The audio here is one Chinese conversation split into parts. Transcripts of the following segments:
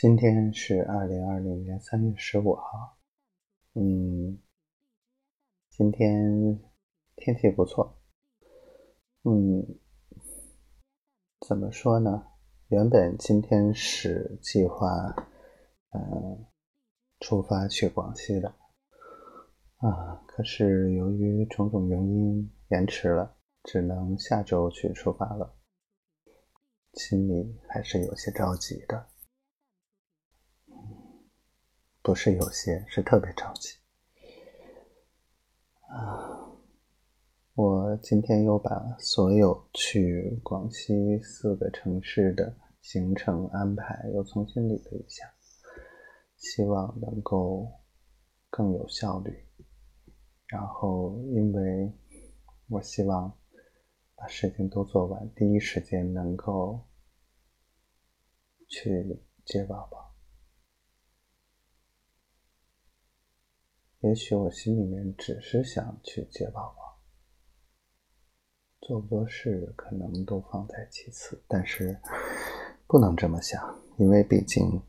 今天是二零二零年三月十五号，嗯，今天天气不错，嗯，怎么说呢？原本今天是计划，嗯，出发去广西的，啊，可是由于种种原因延迟了，只能下周去出发了，心里还是有些着急的。不是有些，是特别着急啊！我今天又把所有去广西四个城市的行程安排又重新理了一下，希望能够更有效率。然后，因为我希望把事情都做完，第一时间能够去接宝宝。也许我心里面只是想去接宝宝，做不做事可能都放在其次，但是不能这么想，因为毕竟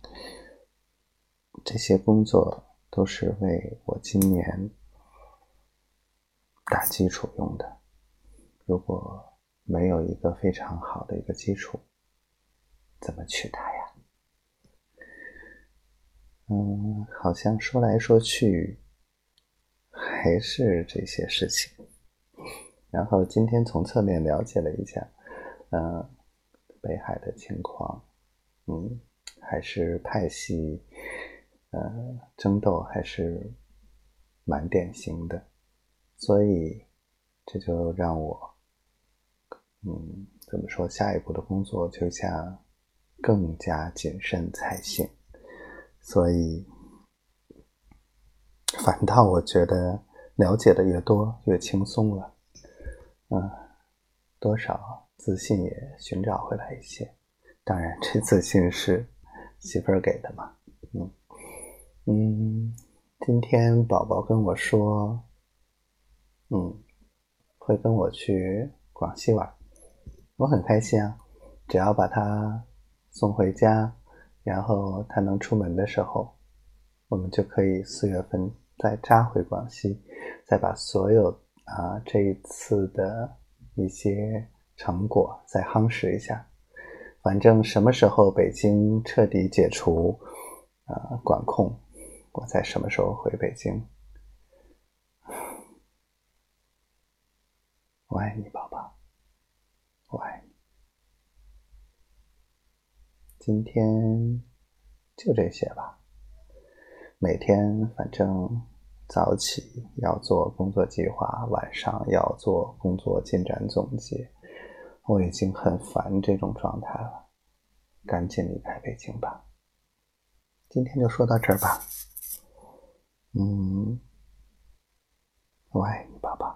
这些工作都是为我今年打基础用的。如果没有一个非常好的一个基础，怎么娶她呀？嗯，好像说来说去。还是这些事情，然后今天从侧面了解了一下，嗯，北海的情况，嗯，还是派系，呃，争斗还是蛮典型的，所以这就让我，嗯，怎么说，下一步的工作就像更加谨慎才行，所以反倒我觉得。了解的越多，越轻松了，嗯，多少自信也寻找回来一些。当然，这自信是媳妇儿给的嘛，嗯嗯。今天宝宝跟我说，嗯，会跟我去广西玩，我很开心啊。只要把他送回家，然后他能出门的时候，我们就可以四月份再扎回广西。再把所有啊这一次的一些成果再夯实一下，反正什么时候北京彻底解除啊管控，我在什么时候回北京。我爱你，宝宝，我爱你。今天就这些吧，每天反正。早起要做工作计划，晚上要做工作进展总结。我已经很烦这种状态了，赶紧离开北京吧。今天就说到这儿吧。嗯，我爱你。爸爸